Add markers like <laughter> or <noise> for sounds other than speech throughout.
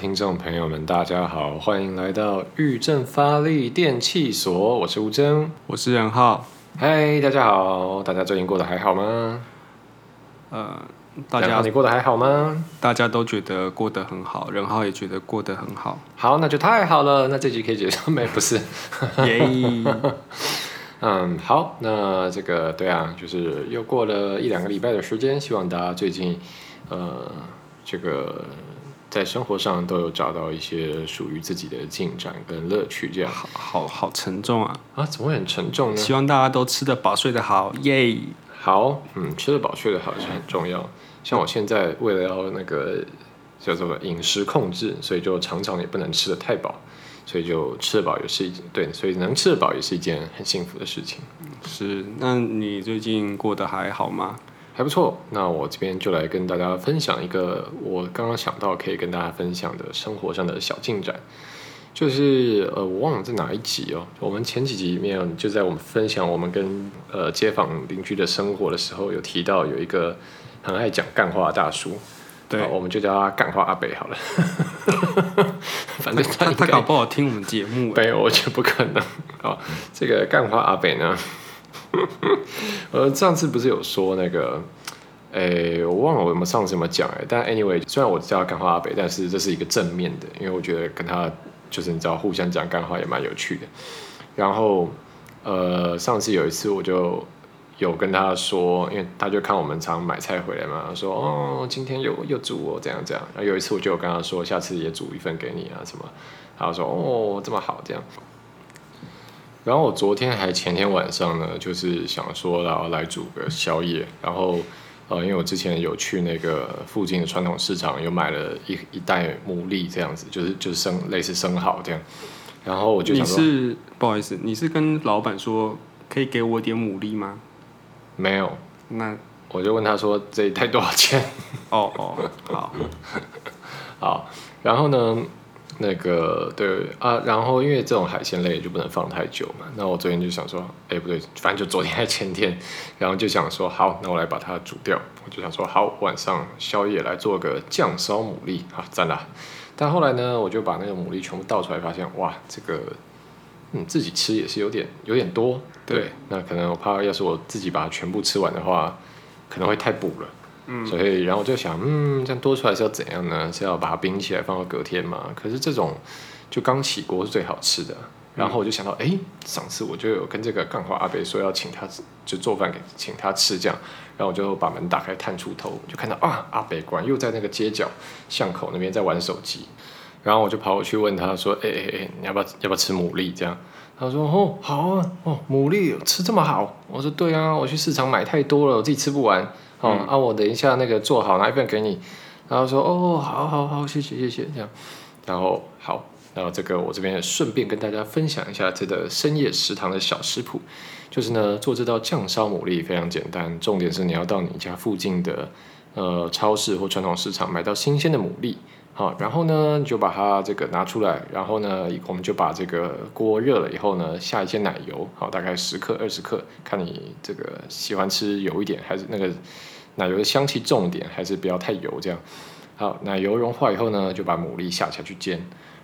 听众朋友们，大家好，欢迎来到玉正发力电器所，我是吴征。我是任浩，嗨，大家好，大家最近过得还好吗？呃，大家你过得还好吗？大家都觉得过得很好，任浩也觉得过得很好，好，那就太好了，那这集可以结束没？不是，耶！<laughs> 嗯，好，那这个对啊，就是又过了一两个礼拜的时间，希望大家最近呃，这个在生活上都有找到一些属于自己的进展跟乐趣，这样好好好沉重啊！啊，怎么会很沉重呢？希望大家都吃得饱，睡得好，耶！好，嗯，吃得饱睡得好是很重要。像我现在为了要那个叫做饮食控制，所以就常常也不能吃得太饱，所以就吃得饱也是一对，所以能吃得饱也是一件很幸福的事情，是，那你最近过得还好吗？还不错。那我这边就来跟大家分享一个我刚刚想到可以跟大家分享的生活上的小进展。就是呃，我忘了在哪一集哦。我们前几集里面就在我们分享我们跟呃街坊邻居的生活的时候，有提到有一个很爱讲干话的大叔，对，我们就叫他干话阿北好了。<laughs> 反正他他搞不好听我们节目，没有，我觉得不可能。哦，这个干话阿北呢，<laughs> 呃，上次不是有说那个，诶，我忘了我有没有上次有没有讲哎，但 anyway，虽然我叫他干花阿北，但是这是一个正面的，因为我觉得跟他就是你知道互相讲干话也蛮有趣的。然后，呃，上次有一次我就有跟他说，因为他就看我们常买菜回来嘛，说哦，今天又又煮哦这样这样。然后有一次我就有跟他说，下次也煮一份给你啊什么。他说哦这么好这样。然后我昨天还前天晚上呢，就是想说然后来煮个宵夜，然后呃，因为我之前有去那个附近的传统市场，有买了一一袋牡蛎这样子，就是就是生类似生蚝这样。然后我就你想说，是不好意思，你是跟老板说可以给我点牡蛎吗？没有，那我就问他说这一袋多少钱？哦哦，好，<laughs> 好，然后呢，那个对啊，然后因为这种海鲜类就不能放太久嘛，那我昨天就想说，哎不对，反正就昨天还前天，然后就想说，好，那我来把它煮掉，我就想说，好，晚上宵夜来做个酱烧牡蛎，啊，赞啦。但后来呢，我就把那个牡蛎全部倒出来，发现哇，这个嗯自己吃也是有点有点多，对，那可能我怕要是我自己把它全部吃完的话，可能会太补了。所以，然后我就想，嗯，这样多出来是要怎样呢？是要把它冰起来放到隔天嘛？可是这种就刚起锅是最好吃的。然后我就想到，哎、上次我就有跟这个干花阿北说要请他就做饭给请他吃这样，然后我就把门打开探出头，就看到啊，阿北果然又在那个街角巷口那边在玩手机。然后我就跑过去问他说，哎哎哎，你要不要要不要吃牡蛎？这样，他说，哦，好啊，哦，牡蛎吃这么好？我说，对啊，我去市场买太多了，我自己吃不完。哦，啊，我等一下那个做好拿一份给你。然后说，哦，好好好，谢谢谢谢，这样。然后好，然后这个我这边也顺便跟大家分享一下这个深夜食堂的小食谱，就是呢做这道酱烧牡蛎非常简单，重点是你要到你家附近的呃超市或传统市场买到新鲜的牡蛎。好，然后呢，你就把它这个拿出来，然后呢，我们就把这个锅热了以后呢，下一些奶油，好，大概十克、二十克，看你这个喜欢吃油一点，还是那个奶油的香气重点，还是不要太油这样。好，奶油融化以后呢，就把牡蛎下下去煎。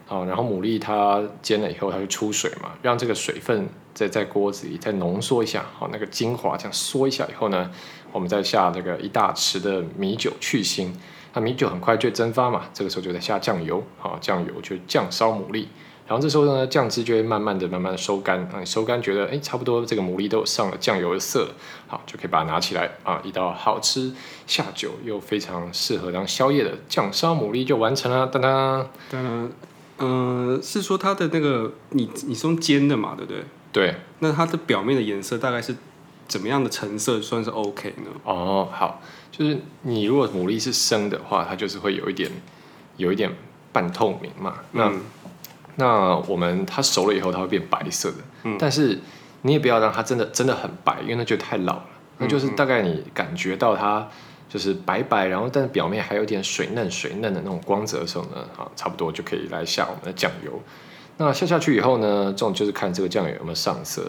好，然后牡蛎它煎了以后，它会出水嘛，让这个水分在在锅子里再浓缩一下，好，那个精华这样缩一下以后呢，我们再下这个一大匙的米酒去腥。那米酒很快就蒸发嘛，这个时候就在下酱油，好，酱油就酱烧牡蛎。然后这时候呢，酱汁就会慢慢的、慢慢的收干。啊，你收干觉得哎，差不多这个牡蛎都有上了酱油的色了，好，就可以把它拿起来啊，一道好吃下酒又非常适合当宵夜的酱烧牡蛎就完成了。当当，当然，嗯，是说它的那个你你是用煎的嘛，对不对？对，那它的表面的颜色大概是怎么样的成色算是 OK 呢？哦，好，就是你如果牡蛎是生的话，它就是会有一点有一点半透明嘛。那、嗯那我们它熟了以后，它会变白色的。嗯但是你也不要让它真的真的很白，因为那就太老了。那就是大概你感觉到它就是白白，然后但是表面还有点水嫩水嫩的那种光泽的时候呢，啊，差不多就可以来下我们的酱油。那下下去以后呢，这种就是看这个酱油有没有上色。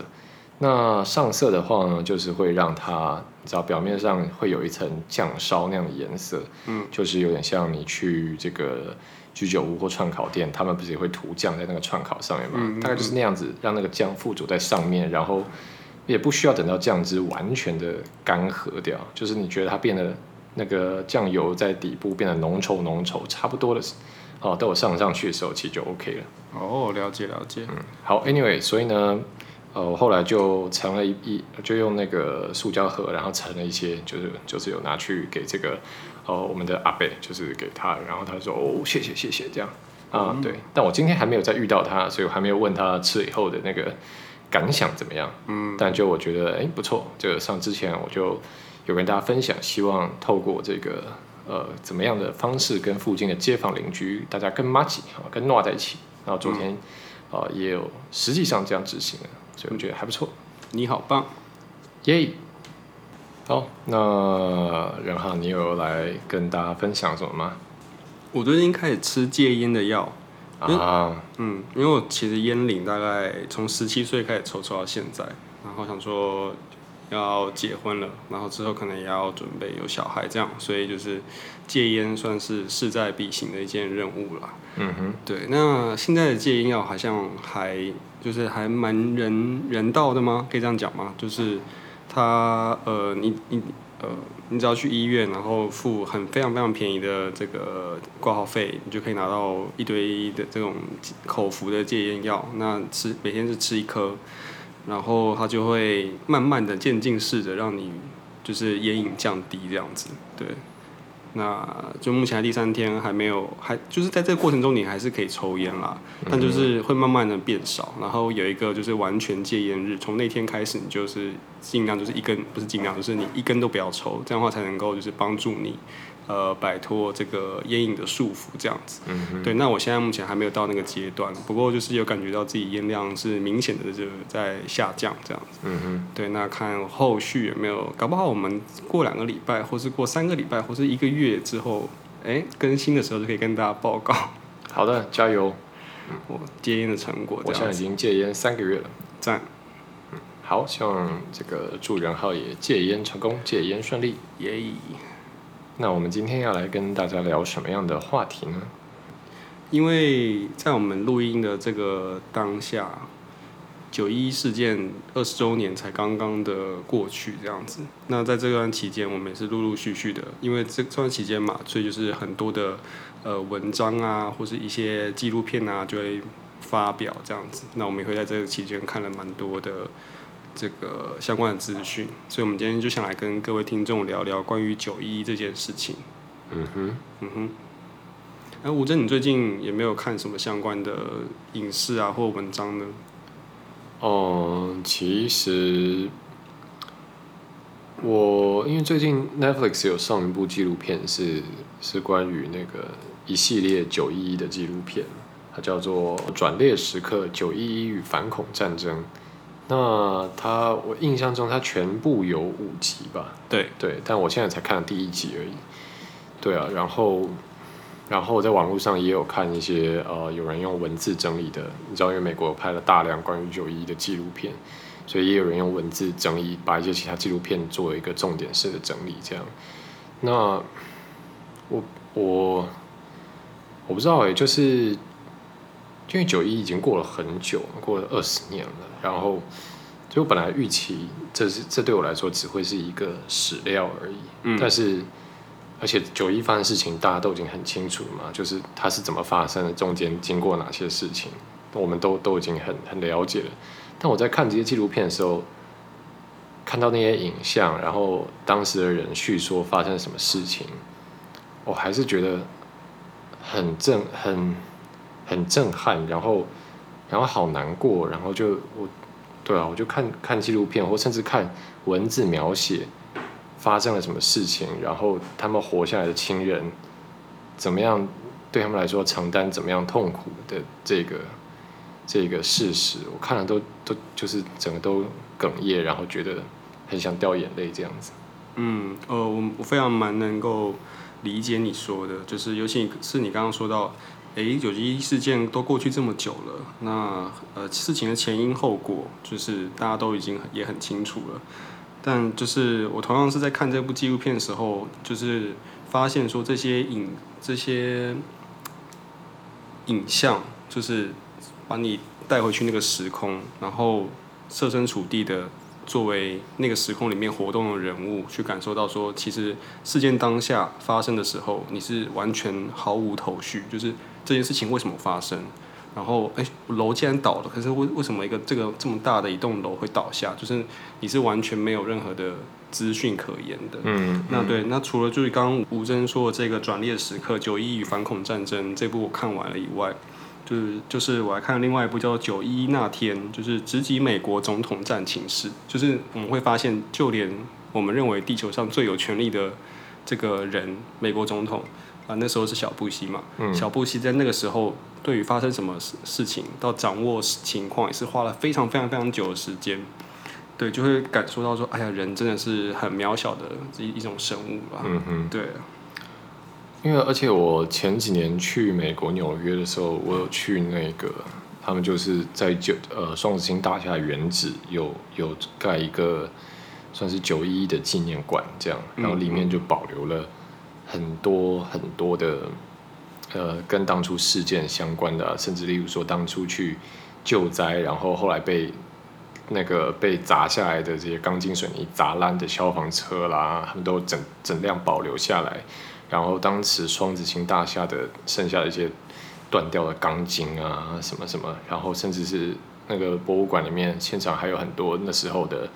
那上色的话呢，就是会让它，你知道表面上会有一层酱烧那样的颜色，嗯，就是有点像你去这个居酒屋或串烤店，他们不是也会涂酱在那个串烤上面吗？嗯嗯大概就是那样子，让那个酱附着在上面，然后也不需要等到酱汁完全的干涸掉，就是你觉得它变得那个酱油在底部变得浓稠浓稠，差不多的，哦，到我上上去的时候，其实就 OK 了。哦，了解了解。嗯好，Anyway，所以呢，呃，我后来就盛了一一，就用那个塑胶盒，然后盛了一些，就是就是有拿去给这个，呃，我们的阿贝，就是给他，然后他说哦，谢谢谢谢这样。啊、嗯。对，但我今天还没有再遇到他，所以我还没有问他吃以后的那个感想怎么样，嗯，但就我觉得哎不错，就上之前我就有跟大家分享，希望透过这个呃怎么样的方式跟附近的街坊邻居大家跟妈吉啊跟诺在一起，然后昨天啊、呃也有实际上这样执行了，所以我觉得还不错，你好棒。耶、好，那任浩，你有来跟大家分享什么吗？我最近开始吃戒烟的药，嗯啊，嗯，因为我其实烟龄大概从十七岁开始抽抽到现在，然后想说要结婚了，然后之后可能也要准备有小孩这样，所以就是戒烟算是势在必行的一件任务了。嗯哼，对，那现在的戒烟药好像还就是还蛮人人道的吗？可以这样讲吗？就是它呃，你你呃，你只要去医院，然后付很非常非常便宜的这个挂号费，你就可以拿到一堆的这种口服的戒烟药。那吃每天是吃一颗，然后它就会慢慢的渐进式的让你就是烟瘾降低这样子。对，那就目前第三天还没有，还就是在这个过程中你还是可以抽烟啦，但就是会慢慢的变少，然后有一个就是完全戒烟日，从那天开始你就是尽量就是一根不是尽量，就是你一根都不要抽，这样的话才能够就是帮助你呃摆脱这个烟瘾的束缚这样子。嗯哼，对，那我现在目前还没有到那个阶段，不过就是有感觉到自己烟量是明显的就在下降这样子。嗯哼，对，那看后续有没有，搞不好我们过两个礼拜，或是过三个礼拜，或是一个月之后，哎，更新的时候就可以跟大家报告 <laughs> 好的，加油！我戒烟的成果。我现在已经戒烟三个月了。赞，好，希望这个祝任浩也戒烟成功，戒烟顺利。耶！那我们今天要来跟大家聊什么样的话题呢？因为在我们录音的这个当下，九一事件二十周年才刚刚的过去，这样子。那在这段期间，我们也是陆陆续续的，因为这段期间嘛，所以就是很多的呃文章啊，或是一些纪录片啊，就会发表这样子。那我们也会在这个期间看了蛮多的这个相关的资讯，所以我们今天就想来跟各位听众聊聊关于九一这件事情。嗯哼，嗯哼。哎，吴真，你最近也没有看什么相关的影视啊或文章呢？哦、其实我因为最近 Netflix 有上一部纪录片是，是关于那个一系列九一一的纪录片，它叫做《转捩时刻：九一一与反恐战争》。那它我印象中它全部有五集吧？对，对，但我现在才看了第一集而已。对啊，然后，然后在网络上也有看一些呃，有人用文字整理的，你知道，因为美国拍了大量关于九一的纪录片，所以也有人用文字整理，把一些其他纪录片做一个重点式的整理，这样。那我我我不知道哎、就是因为九一已经过了很久，过了二十年了，然后。就我本来预期，这是这对我来说只会是一个史料而已。嗯但是，而且九一发生的事情大家都已经很清楚了嘛，就是它是怎么发生的，中间经过哪些事情，我们都都已经很很了解了。但我在看这些纪录片的时候，看到那些影像，然后当时的人叙说发生了什么事情，我还是觉得很正、很很震撼，然后然后好难过，然后就我。对啊，我就看看纪录片，或甚至看文字描写发生了什么事情，然后他们活下来的亲人怎么样对他们来说承担怎么样痛苦的这个这个事实，我看了都都就是整个都哽咽，然后觉得很想掉眼泪这样子。嗯，呃，我我非常蛮能够理解你说的，就是尤其是你刚刚说到，诶，九一事件都过去这么久了，那呃事情的前因后果，就是大家都已经也很清楚了。但就是我同样是在看这部纪录片的时候，就是发现说这些影这些影像，就是把你带回去那个时空，然后设身处地的作为那个时空里面活动的人物，去感受到说，其实事件当下发生的时候，你是完全毫无头绪，就是这件事情为什么发生。然后，哎，楼竟然倒了，可是为为什么一个这个这么大的一栋楼会倒下？就是你是完全没有任何的资讯可言的。嗯，那对，那除了就是刚刚吴真说的这个转捩时刻，九一与反恐战争这部我看完了以外，就是就是我还看了另外一部叫《九一那天》，就是直击美国总统战情室。就是我们会发现，就连我们认为地球上最有权力的这个人，美国总统啊，那时候是小布希嘛。嗯小布希在那个时候，对于发生什么事事情到掌握情况，也是花了非常非常非常久的时间。对，就会感受到说，哎呀，人真的是很渺小的一一种生物吧。嗯哼。对，因为而且我前几年去美国纽约的时候，我有去那个他们就是在九呃双子星大厦原址有有盖一个算是九一一的纪念馆这样，然后里面就保留了很多很多的呃跟当初事件相关的、甚至例如说当初去救灾，然后后来被那个被砸下来的这些钢筋水泥砸烂的消防车啦，他们都整整辆保留下来。然后当时双子星大厦的剩下的一些断掉的钢筋啊，什么什么，然后甚至是那个博物馆里面现场还有很多那时候的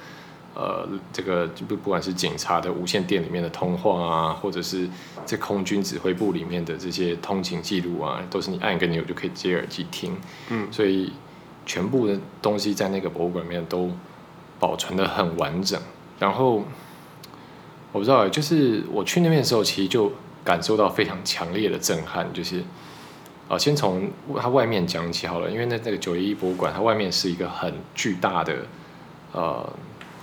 呃，这个不不管是警察的无线电里面的通话啊，或者是在空军指挥部里面的这些通勤记录啊，都是你按一个钮就可以接耳机听。嗯，所以全部的东西在那个博物馆里面都保存的很完整。然后我不知道欸，就是我去那边的时候，其实就感受到非常强烈的震撼，就是。啊，先从它外面讲起好了，因为那那个九一一博物馆，它外面是一个很巨大的，呃，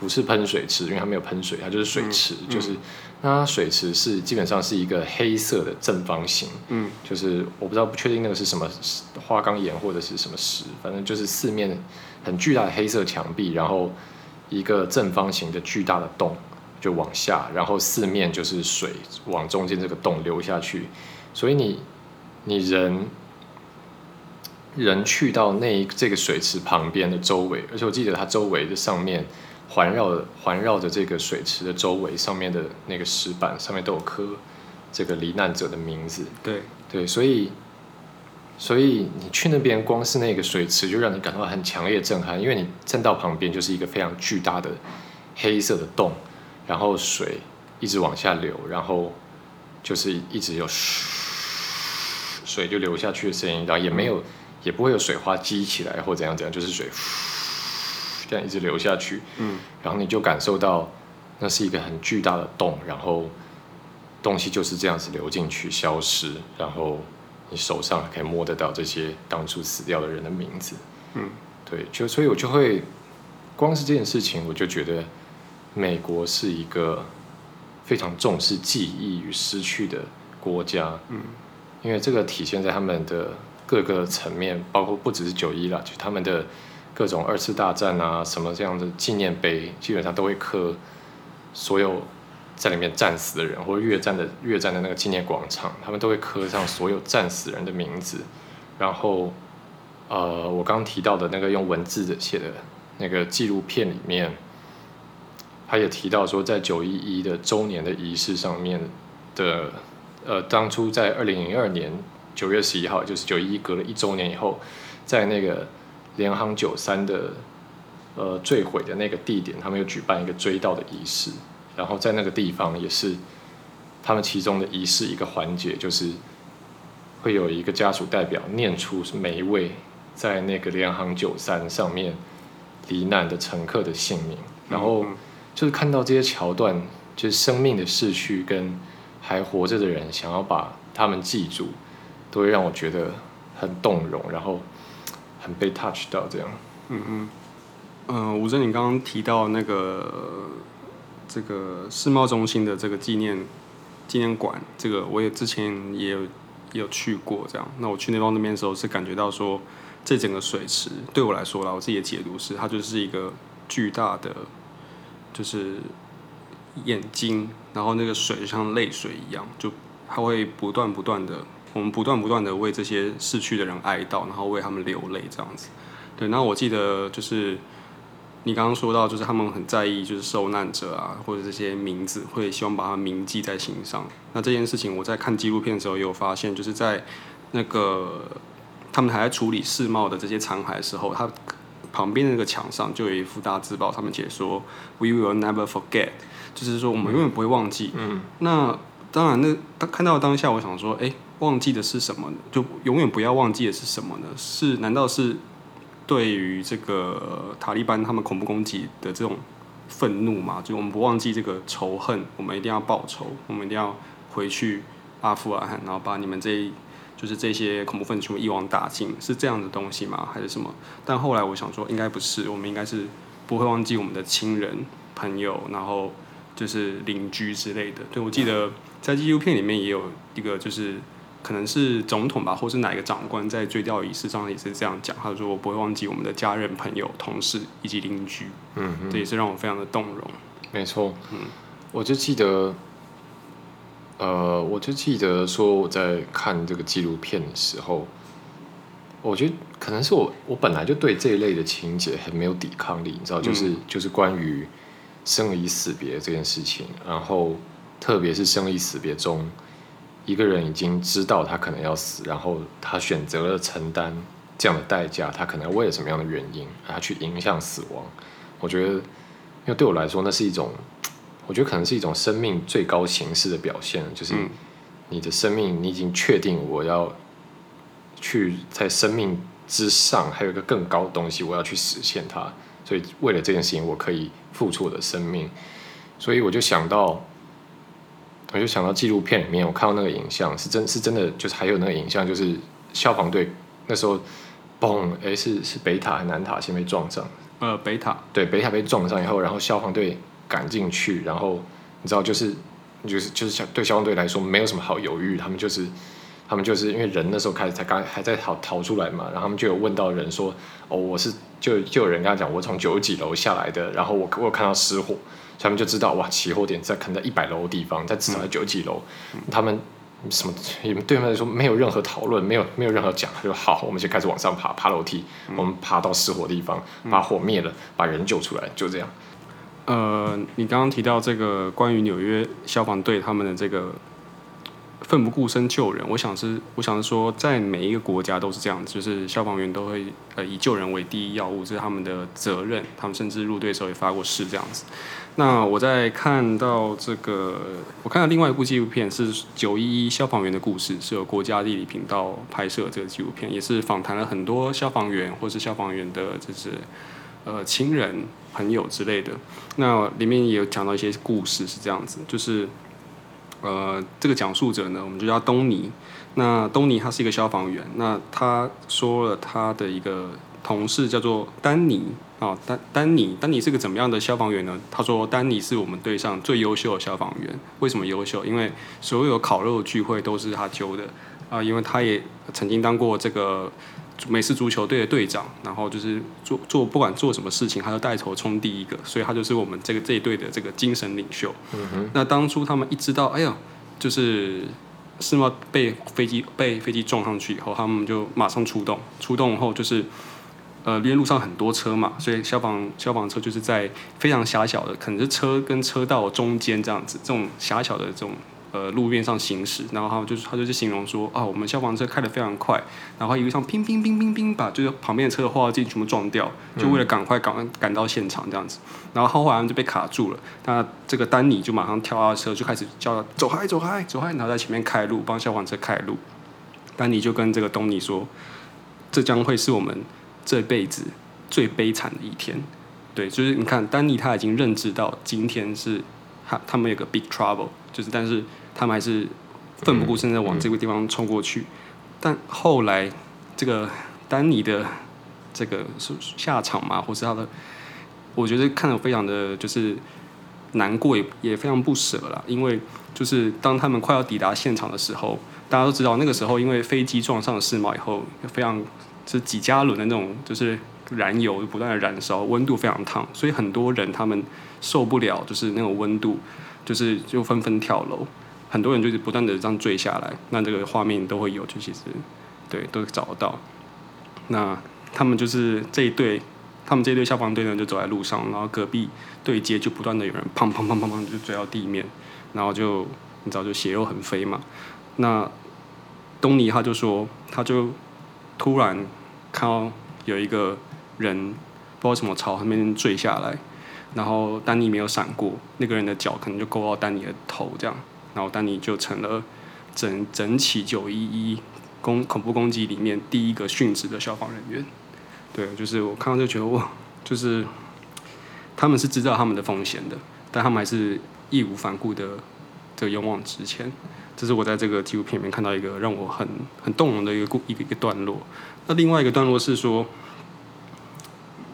不是喷水池，因为它没有喷水，它就是水池，嗯就是那水池是基本上是一个黑色的正方形，嗯，就是我不知道不确定那个是什么花岗岩或者是什么石，反正就是四面很巨大的黑色墙壁，然后一个正方形的巨大的洞就往下，然后四面就是水往中间这个洞流下去，所以你你人人去到那一这个水池旁边的周围，而且我记得它周围的上面环绕环绕着这个水池的周围上面的那个石板上面都有刻这个罹难者的名字，对，对，所以所以你去那边光是那个水池就让你感到很强烈的震撼，因为你站到旁边就是一个非常巨大的黑色的洞，然后水一直往下流，然后就是一直有水就流下去的声音，然后也没有也不会有水花激起来或怎样怎样，就是水嘘这样一直流下去，嗯，然后你就感受到那是一个很巨大的洞，然后东西就是这样子流进去消失，然后你手上还可以摸得到这些当初死掉的人的名字，嗯，对，就所以我就会光是这件事情，我就觉得美国是一个非常重视记忆与失去的国家，嗯，因为这个体现在他们的各个层面，包括不只是九一啦，就他们的各种二次大战啊，什么这样的纪念碑，基本上都会刻所有在里面战死的人，或者越战的越战的那个纪念广场，他们都会刻上所有战死人的名字。然后，呃，我刚提到的那个用文字写的那个纪录片里面，他也提到说，在九一一的周年的仪式上面的，呃，当初在二零零二年九月十一号，就是九一一隔了一周年以后，在那个联航九三的呃坠毁的那个地点，他们有举办一个追悼的仪式，然后在那个地方也是他们其中的仪式一个环节，就是会有一个家属代表念出每一位在那个联航九三上面罹难的乘客的姓名，然后嗯就是看到这些桥段，就是生命的逝去跟还活着的人想要把他们记住，都会让我觉得很动容，然后被 touch 到这样。嗯嗯，嗯，吴正，你刚刚提到那个这个世贸中心的这个纪念纪念馆，这个我也之前也有也有去过这样。那我去那方那边的时候，是感觉到说，这整个水池对我来说啦，我自己的解读是，它就是一个巨大的，就是眼睛，然后那个水就像泪水一样，就它会不断不断的，我们不断不断的为这些逝去的人哀悼，然后为他们流泪这样子。对，那我记得就是。你刚刚说到，就是他们很在意，就是受难者啊，或者这些名字，会希望把它铭记在心上。那这件事情，我在看纪录片的时候也有发现，就是在那个他们还在处理世贸的这些残骸的时候，他旁边的那个墙上就有一幅大字报，上面写说 “We will never forget”，就是说我们永远不会忘记。嗯，那当然，那当看到当下，我想说，哎，忘记的是什么呢？就永远不要忘记的是什么呢？是难道是？对于这个塔利班他们恐怖攻击的这种愤怒吗，就我们不忘记这个仇恨，我们一定要报仇，我们一定要回去阿富汗，然后把你们这就是这些恐怖分子全部一网打尽，是这样的东西吗？还是什么？但后来我想说，应该不是，我们应该是不会忘记我们的亲人、朋友，然后就是邻居之类的。对我记得在纪录片里面也有一个就是。可能是总统吧，或是哪一个长官在追悼仪式上也是这样讲。他说：“我不会忘记我们的家人、朋友、同事以及邻居。”嗯，这也是让我非常的动容。没错，嗯，我就记得，呃，我就记得说我在看这个纪录片的时候，我觉得可能是我我本来就对这一类的情节很没有抵抗力，你知道，就是就是关于生离死别这件事情，然后特别是生离死别中。一个人已经知道他可能要死，然后他选择了承担这样的代价，他可能为了什么样的原因，他去迎向死亡？我觉得，因为对我来说，那是一种，<tsk> 我觉得可能是一种生命最高形式的表现，就是你的生命，你已经确定我要去在生命之上还有一个更高的东西，我要去实现它，所以为了这件事情，我可以付出我的生命，所以我就想到。我就想到纪录片里面，我看到那个影像是真是真的，就是还有那个影像，就是消防队那时候，嘣，哎，是是北塔还是南塔先被撞上？呃，北塔。对，北塔被撞上以后，然后消防队赶进去，然后你知道，就是就是就是消对消防队来说没有什么好犹豫，他们就是他们就是因为人那时候开始才刚还在逃逃出来嘛，然后他们就有问到人说，哦，我是就就有人跟他讲，我从九几楼下来的，然后我我有看到失火。他们就知道哇，起火点在可能在一百楼的地方，在至少在九几楼。他们什么？对他们来说没有任何讨论，没有没有任何讲，就好，我们就开始往上爬，爬楼梯，我们爬到失火地方，把火灭了，把人救出来，就这样。呃，你刚刚提到这个关于纽约消防队他们的这个奋不顾身救人，我想是我想是说，在每一个国家都是这样，就是消防员都会呃以救人为第一要务，这是他们的责任。他们甚至入队的时候也发过誓这样子。那我在看到这个，我看到另外一部纪录片是九一一消防员的故事，是由国家地理频道拍摄这个纪录片，也是访谈了很多消防员或是消防员的，就是呃亲人朋友之类的。那里面也有讲到一些故事，是这样子，就是呃这个讲述者呢，我们就叫东尼。那东尼他是一个消防员，那他说了他的一个同事叫做丹尼。哦，丹丹尼，丹尼是个怎么样的消防员呢？他说，丹尼是我们队上最优秀的消防员。为什么优秀？因为所有烤肉聚会都是他揪的啊，因为他也曾经当过这个美式足球队的队长，然后就是做做不管做什么事情，他都带头冲第一个，所以他就是我们这个这一队的这个精神领袖。嗯哼。那当初他们一知道，哎呀，就是是吗？被飞机被飞机撞上去以后，他们就马上出动，出动后就是。呃，因为路上很多车嘛，所以消防消防车就是在非常狭小的，可能是车跟车道中间这样子，这种狭小的这种呃路面上行驶。然后他就是他就是形容说啊，我们消防车开得非常快，然后一路上乒乒乒乒乒把就是旁边的车的后照镜全部撞掉，就为了赶快赶赶到现场这样子。然后后来就被卡住了，那这个丹尼就马上跳下车就开始叫走开走开走开，然后在前面开路帮消防车开路。丹尼就跟这个东尼说，这将会是我们。这辈子最悲惨的一天，对，就是你看，丹尼他已经认知到今天是他他们有个 big trouble，就是但是他们还是奋不顾身的往这个地方冲过去，但后来这个丹尼的这个是下场嘛，或是他的，我觉得看得非常的就是难过也也非常不舍啦，因为就是当他们快要抵达现场的时候，大家都知道那个时候因为飞机撞上了世贸以后，非常是几加仑的那种就是燃油不断的燃烧，温度非常烫，所以很多人他们受不了就是那种温度，就是就纷纷跳楼，很多人就是不断的这样坠下来，那这个画面都会有，就其实对都找得到。那他们就是这一队，他们这一队消防队呢就走在路上，然后隔壁对接就不断的有人砰砰砰砰砰就坠到地面，然后就你知道就血肉横飞嘛。那东尼他就说，他就突然看到有一个人不知道什么朝他面坠下来，然后丹尼没有闪过，那个人的脚可能就勾到丹尼的头这样，然后丹尼就成了整整起九一一攻恐怖攻击里面第一个殉职的消防人员。对，就是我看到就觉得哇，就是他们是知道他们的风险的，但他们还是义无反顾的的勇往直前。这是我在这个纪录片里面看到一个让我很很动容的一个故一个一个段落。那另外一个段落是说，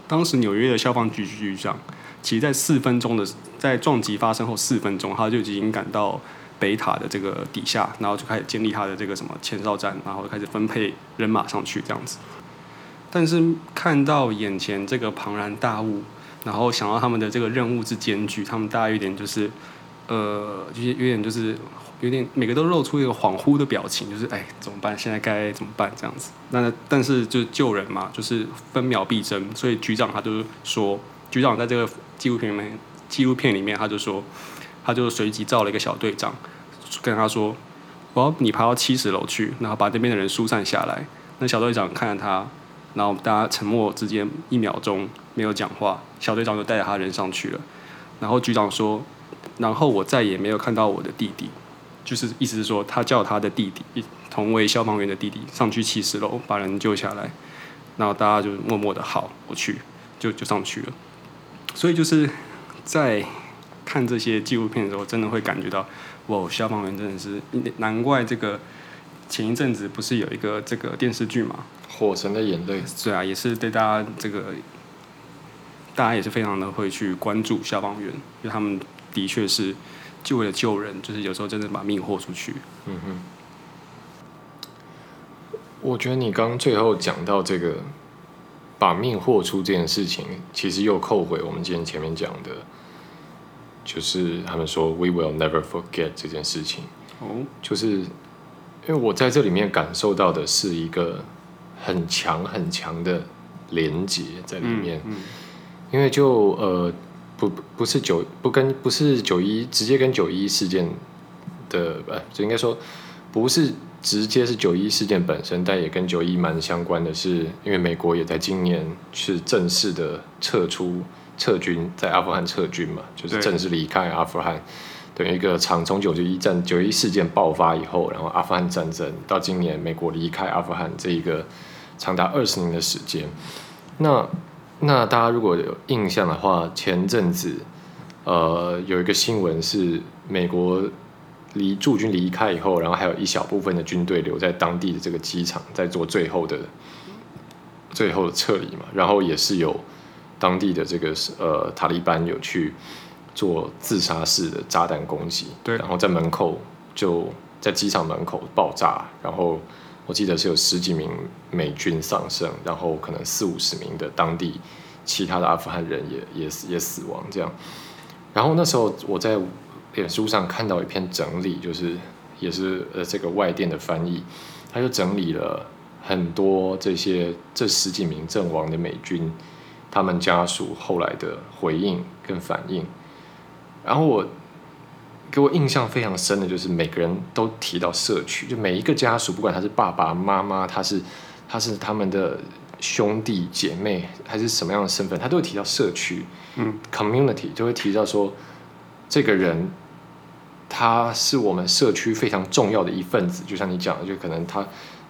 当时纽约的消防局局长，其实在四分钟的在撞击发生后四分钟，他就已经赶到北塔的这个底下，然后就开始建立他的这个什么前哨站，然后开始分配人马上去这样子。但是看到眼前这个庞然大物，然后想到他们的这个任务之艰巨，他们大概有点就是，呃，就是有点就是有点每个都露出一个恍惚的表情，就是哎怎么办？现在该怎么办？这样子。那但是就救人嘛，就是分秒必争，所以局长他就说，局长在这个纪录片里面，纪录片里面他就说，他就随即召了一个小队长，跟他说，我要你爬到七十楼去，然后把那边的人疏散下来。那小队长看着他。然后大家沉默之间一秒钟没有讲话，小队长就带着他人上去了。然后局长说：“然后我再也没有看到我的弟弟，就是意思是说他叫他的弟弟，同为消防员的弟弟上去七十楼把人救下来。然后大家就默默的好，我去，就就上去了。所以就是在看这些纪录片的时候，真的会感觉到，哇，消防员真的是难怪这个前一阵子不是有一个这个电视剧嘛？”火神的眼泪，对啊，也是对大家这个，大家也是非常的会去关注消防员，因为他们的确是就为了救人，就是有时候真的把命豁出去。嗯哼。我觉得你刚最后讲到这个把命豁出这件事情，其实又扣回我们今天前面讲的，就是他们说 “We will never forget” 这件事情。哦。就是因为我在这里面感受到的是一个。很强很强的连接在里面，嗯因为就呃不不是九不跟不是九一直接跟九一事件的呃就应该说不是直接是九一事件本身，但也跟九一蛮相关的是，因为美国也在今年是正式的撤出撤军，在阿富汗撤军嘛，就是正式离开阿富汗。等于一个长从九九一战九一事件爆发以后，然后阿富汗战争到今年美国离开阿富汗这一个。长达二十年的时间，那那大家如果有印象的话，前阵子呃有一个新闻是美国离驻军离开以后，然后还有一小部分的军队留在当地的这个机场，在做最后的最后的撤离嘛，然后也是有当地的这个呃塔利班有去做自杀式的炸弹攻击，对，然后在门口就在机场门口爆炸，然后。我记得是有十几名美军丧生，然后可能四五十名的当地其他的阿富汗人也也也死亡这样。然后那时候我在脸书上看到一篇整理，就是也是呃这个外电的翻译，他就整理了很多这些这十几名阵亡的美军他们家属后来的回应跟反应。然后我。给我印象非常深的就是每个人都提到社区，就每一个家属，不管他是爸爸妈妈，他是他是他们的兄弟姐妹，还是什么样的身份，他都会提到社区，嗯，community 就会提到说，这个人他是我们社区非常重要的一份子，就像你讲的，就可能他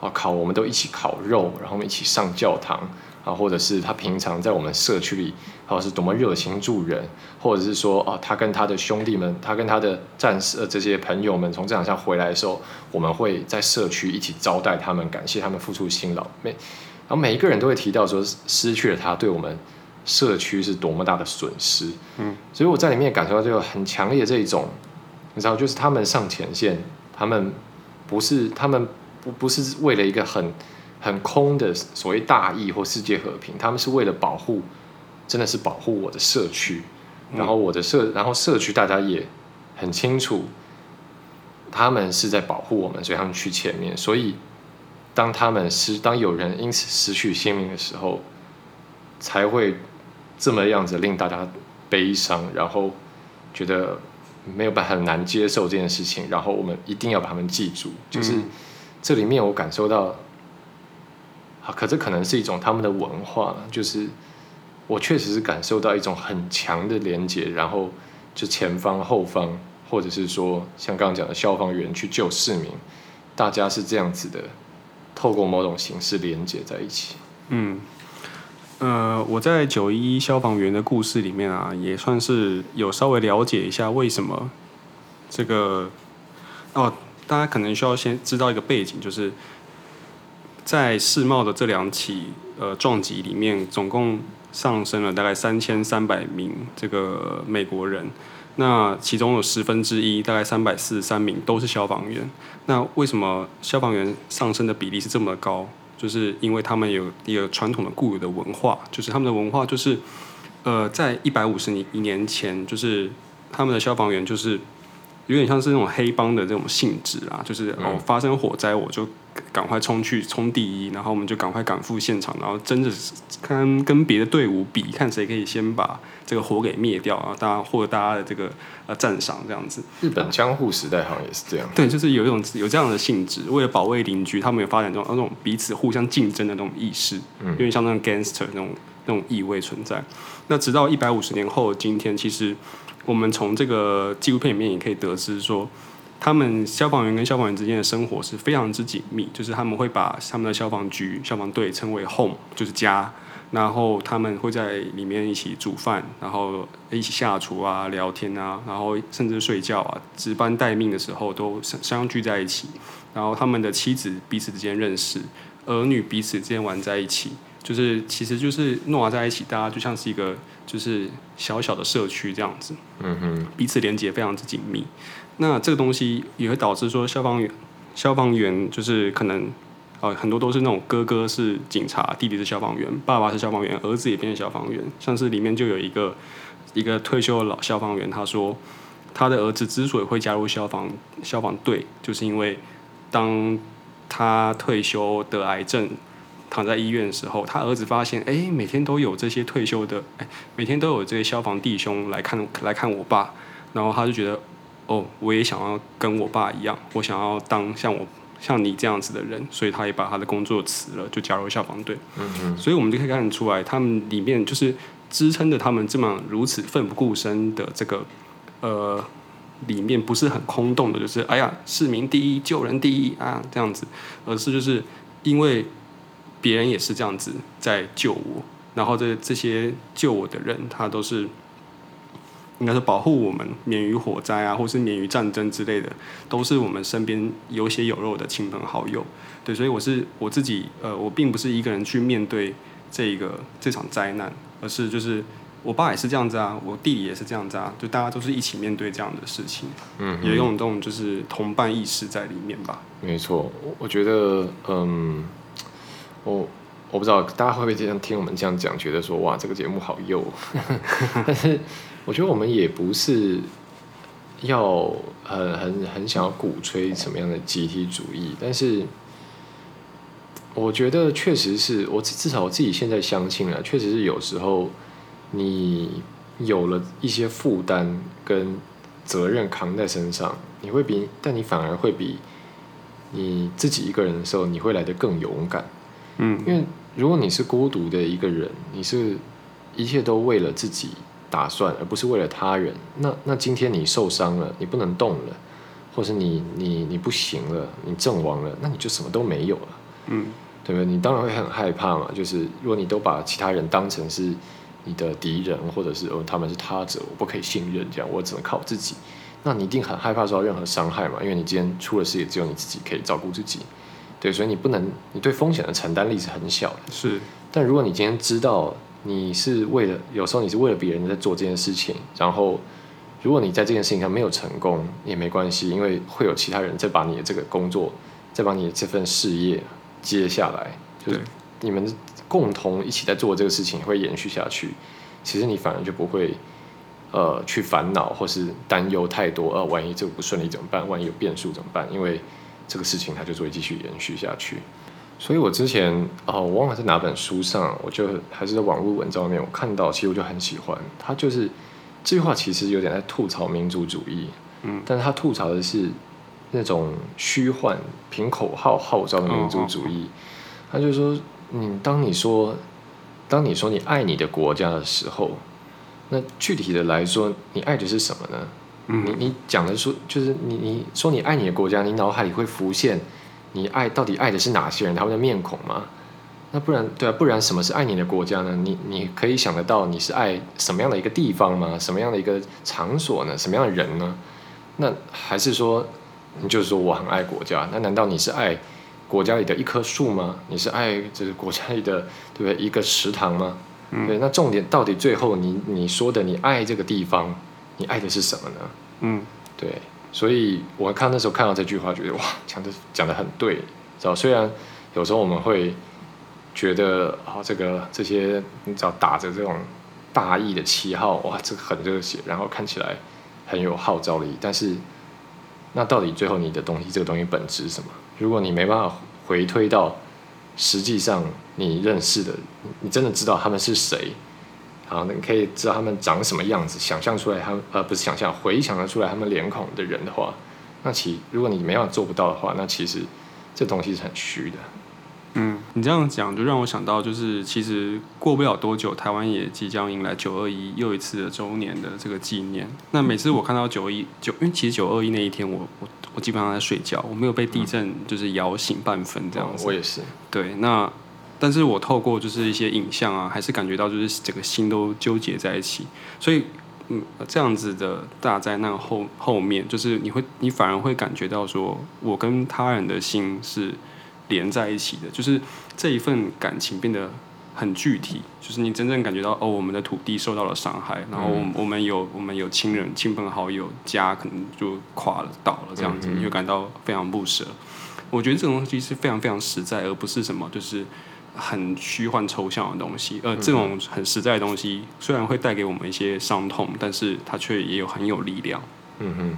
啊烤，我们都一起烤肉，然后我们一起上教堂。啊，或者是他平常在我们社区里，或者是多么热情助人，或者是说，哦，他跟他的兄弟们，他跟他的战士呃这些朋友们从战场上回来的时候，我们会在社区一起招待他们，感谢他们付出辛劳。每，然后每一个人都会提到说，失去了他对我们社区是多么大的损失。嗯，所以我在里面感受到就很强烈的这一种，你知道，就是他们上前线，他们不是他们不不是为了一个很很空的所谓大义或世界和平，他们是为了保护，真的是保护我的社区，然后我的社，然后社区大家也很清楚，他们是在保护我们，所以他们去前面，所以。当他们失，当有人因此失去性命的时候，才会这么样子令大家悲伤，然后觉得没有办法很难接受这件事情，然后我们一定要把他们记住。就是这里面我感受到，啊，啊可这可能是一种他们的文化，就是我确实是感受到一种很强的连接，然后就前方、后方，或者是说像刚刚讲的消防员去救市民，大家是这样子的。透过某种形式连接在一起。嗯，呃，我在九一消防员的故事里面啊，也算是有稍微了解一下为什么这个哦，大家可能需要先知道一个背景，就是在世贸的这两起呃撞击里面，总共上升了大概三千三百名这个美国人。那其中有十分之一，大概三百四十三名都是消防员。那为什么消防员上升的比例是这么高？就是因为他们有一个传统的固有的文化，就是他们的文化就是，呃，在一百五十年一年前，就是他们的消防员就是有点像是那种黑帮的这种性质啊，就是哦发生火灾我就。赶快冲去冲第一，然后我们就赶快赶赴现场，然后真的是看跟别的队伍比，看谁可以先把这个火给灭掉啊！大家获得大家的这个呃赞赏，这样子。日本江户时代好像也是这样。对，就是有一种有这样的性质，为了保卫邻居，他们有发展这种那种彼此互相竞争的那种意识，有点像那种 gangster 那种那种意味存在。那直到一百五十年后今天，其实我们从这个纪录片里面也可以得知说。他们消防员跟消防员之间的生活是非常之紧密，就是他们会把他们的消防局、消防队称为 home，就是家。然后他们会在里面一起煮饭，然后一起下厨啊、聊天啊，然后甚至睡觉啊。值班待命的时候都相相聚在一起。然后他们的妻子彼此之间认识，儿女彼此之间玩在一起，就是其实就是诺瓦在一起，大家就像是一个就是小小的社区这样子。嗯哼，彼此连接非常之紧密。那这个东西也会导致说，消防员消防员就是可能，呃，很多都是那种哥哥是警察，弟弟是消防员，爸爸是消防员，儿子也变成消防员。像是里面就有一个一个退休的老消防员，他说他的儿子之所以会加入消防消防队，就是因为当他退休得癌症躺在医院的时候，他儿子发现，哎，每天都有这些退休的，哎，每天都有这些消防弟兄来看来看我爸，然后他就觉得。哦，我也想要跟我爸一样，我想要当像我像你这样子的人，所以他也把他的工作辞了，就加入消防队。嗯嗯。所以我们就可以看得出来，他们里面就是支撑着他们这么如此奋不顾身的这个呃，里面不是很空洞的，就是哎呀，市民第一，救人第一啊这样子，而是就是因为别人也是这样子在救我，然后这这些救我的人，他都是。应该是保护我们免于火灾啊，或是免于战争之类的，都是我们身边有血有肉的亲朋好友。对，所以我是我自己，呃，我并不是一个人去面对这个这场灾难，而是就是我爸也是这样子啊，我弟弟也是这样子啊，就大家都是一起面对这样的事情，嗯，也有这种就是同伴意识在里面吧。没错，我我觉得，嗯，我我不知道大家会不会这样听我们这样讲，觉得说哇，这个节目好幼，<laughs> 但是。我觉得我们也不是要很很很想要鼓吹什么样的集体主义，但是我觉得确实是我至少我自己现在相信了，确实是有时候你有了一些负担跟责任扛在身上，你会比但你反而会比你自己一个人的时候，你会来得更勇敢。嗯，因为如果你是孤独的一个人，你是一切都为了自己。打算，而不是为了他人。那那今天你受伤了，你不能动了，或是你你你不行了，你阵亡了，那你就什么都没有了。嗯，对不对？你当然会很害怕嘛。就是如果你都把其他人当成是你的敌人，或者是哦他们是他者，我不可以信任，这样我只能靠自己。那你一定很害怕受到任何伤害嘛？因为你今天出了事，也只有你自己可以照顾自己。对，所以你不能，你对风险的承担力是很小的。是，但如果你今天知道。你是为了有时候你是为了别人在做这件事情，然后如果你在这件事情上没有成功也没关系，因为会有其他人再把你的这个工作，再把你的这份事业接下来，就是你们共同一起在做这个事情会延续下去，其实你反而就不会呃去烦恼或是担忧太多，呃，万一这个不顺利怎么办？万一有变数怎么办？因为这个事情它就是会继续延续下去。所以我之前哦，我忘了在哪本书上，我就还是在网络文章里面我看到，其实我就很喜欢，他就是这句话其实有点在吐槽民族主义，嗯，但是他吐槽的是那种虚幻、凭口号号召的民族主义。他就说，你当你说，当你说你爱你的国家的时候，那具体的来说，你爱的是什么呢？嗯你你讲的说，就是你你说你爱你的国家，你脑海里会浮现你爱到底爱的是哪些人，他们的面孔吗？那不然对啊，不然什么是爱你的国家呢？你你可以想得到你是爱什么样的一个地方吗？什么样的一个场所呢？什么样的人呢？那还是说你就是说我很爱国家？那难道你是爱国家里的一棵树吗？你是爱就是国家里的对不对一个池塘吗？对，那重点到底最后你你说的你爱这个地方，你爱的是什么呢？嗯，对，所以我看那时候看到这句话，觉得哇，讲的讲的很对，知道？虽然有时候我们会觉得啊、这个这些你只要打着这种大义的旗号，哇，这个很热血，然后看起来很有号召力，但是那到底最后你的东西，这个东西本质是什么？如果你没办法回推到实际上你认识的，你你真的知道他们是谁，好，你可以知道他们长什么样子，想象出来他们呃不是想象，回想得出来他们脸孔的人的话，那其如果你没办法做不到的话，那其实这东西是很虚的。嗯，你这样讲就让我想到，就是其实过不了多久，台湾也即将迎来九二一又一次的周年的这个纪念。那每次我看到九一九，因为其实九二一那一天我我我基本上在睡觉，我没有被地震就是摇醒半分这样子。我也是，对，那但是我透过就是一些影像啊，还是感觉到就是整个心都纠结在一起，所以嗯，这样子的大灾难后后面，就是你会你反而会感觉到说，我跟他人的心是连在一起的，就是这一份感情变得很具体，就是你真正感觉到哦，我们的土地受到了伤害，然后我们我们有我们有亲人、亲朋好友，家可能就垮了、倒了这样子，你会感到非常不舍。我觉得这种东西是非常非常实在，而不是什么就是很虚幻抽象的东西。呃，这种很实在的东西，虽然会带给我们一些伤痛，但是它却也有很有力量。嗯哼。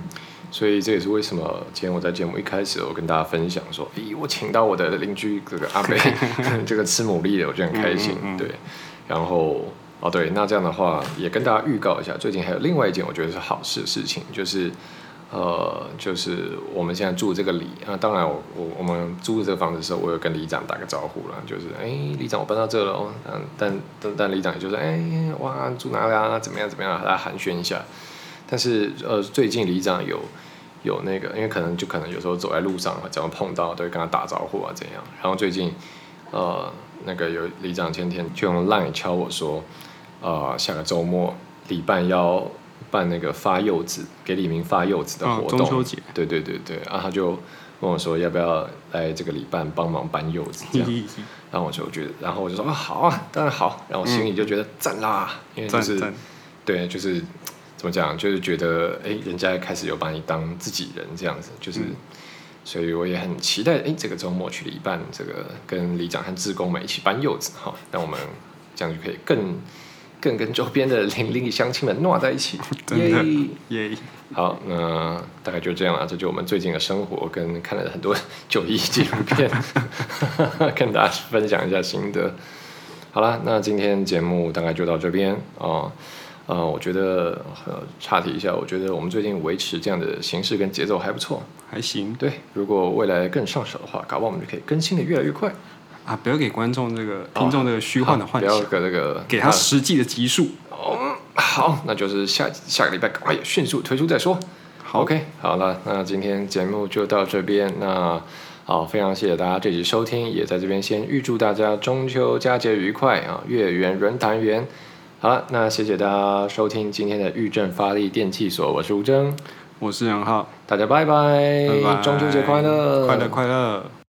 所以这也是为什么今天我在节目一开始我跟大家分享说，咦，我请到我的邻居这个阿贝，<laughs> 这个吃牡蛎的，我就很开心。嗯嗯嗯对，然后哦对，那这样的话也跟大家预告一下，最近还有另外一件我觉得是好事的事情，就是呃，就是我们现在住这个里啊，当然我我我们租这个房子的时候，我有跟里长打个招呼了，就是哎，里长我搬到这了哦，但但但但里长也就是哎哇住哪里啊，怎么样怎么样，来寒暄一下。但是呃，最近里长有有那个，因为可能就可能有时候走在路上，只要碰到都会跟他打招呼啊怎样。然后最近呃那个有里长前天就用 LINE 敲我说，呃下个周末礼拜要办那个发柚子给李明发柚子的啊活动，中秋节。对对对对，啊他就问我说要不要来这个礼办帮忙搬柚子这样。<laughs> 然后我就觉得，然后我就说啊好啊，当然好。然后我心里就觉得赞啦，因为就是对，就是怎么讲，就是觉得哎，人家开始有把你当自己人这样子，就是，嗯。所以我也很期待哎，这个周末去礼办这个跟里长和志工们一起搬柚子哈，那我们这样就可以更更跟周边的邻里乡亲们闹在一起，<laughs> 真的耶！耶！好，那大概就这样了，这就我们最近的生活跟看了很多九一纪录片，<laughs> <laughs> 跟大家分享一下心得。好了，那今天节目大概就到这边哦。呃，我觉得呃，岔题一下，我觉得我们最近维持这样的形式跟节奏还不错。还行对，如果未来更上手的话，搞不好我们就可以更新的越来越快。啊！不要给观众这个听众这个虚幻的幻想，好不要给这个给他实际的集数。好，那就是下下个礼拜赶快迅速推出再说。好 OK，好了，那今天节目就到这边。那好，非常谢谢大家这集收听，也在这边先预祝大家中秋佳节愉快啊，月圆人团圆。好了，那谢谢大家收听今天的玉振发力电器所，我是吴征，我是杨浩，大家拜拜，拜拜，中秋节快乐，快乐快乐。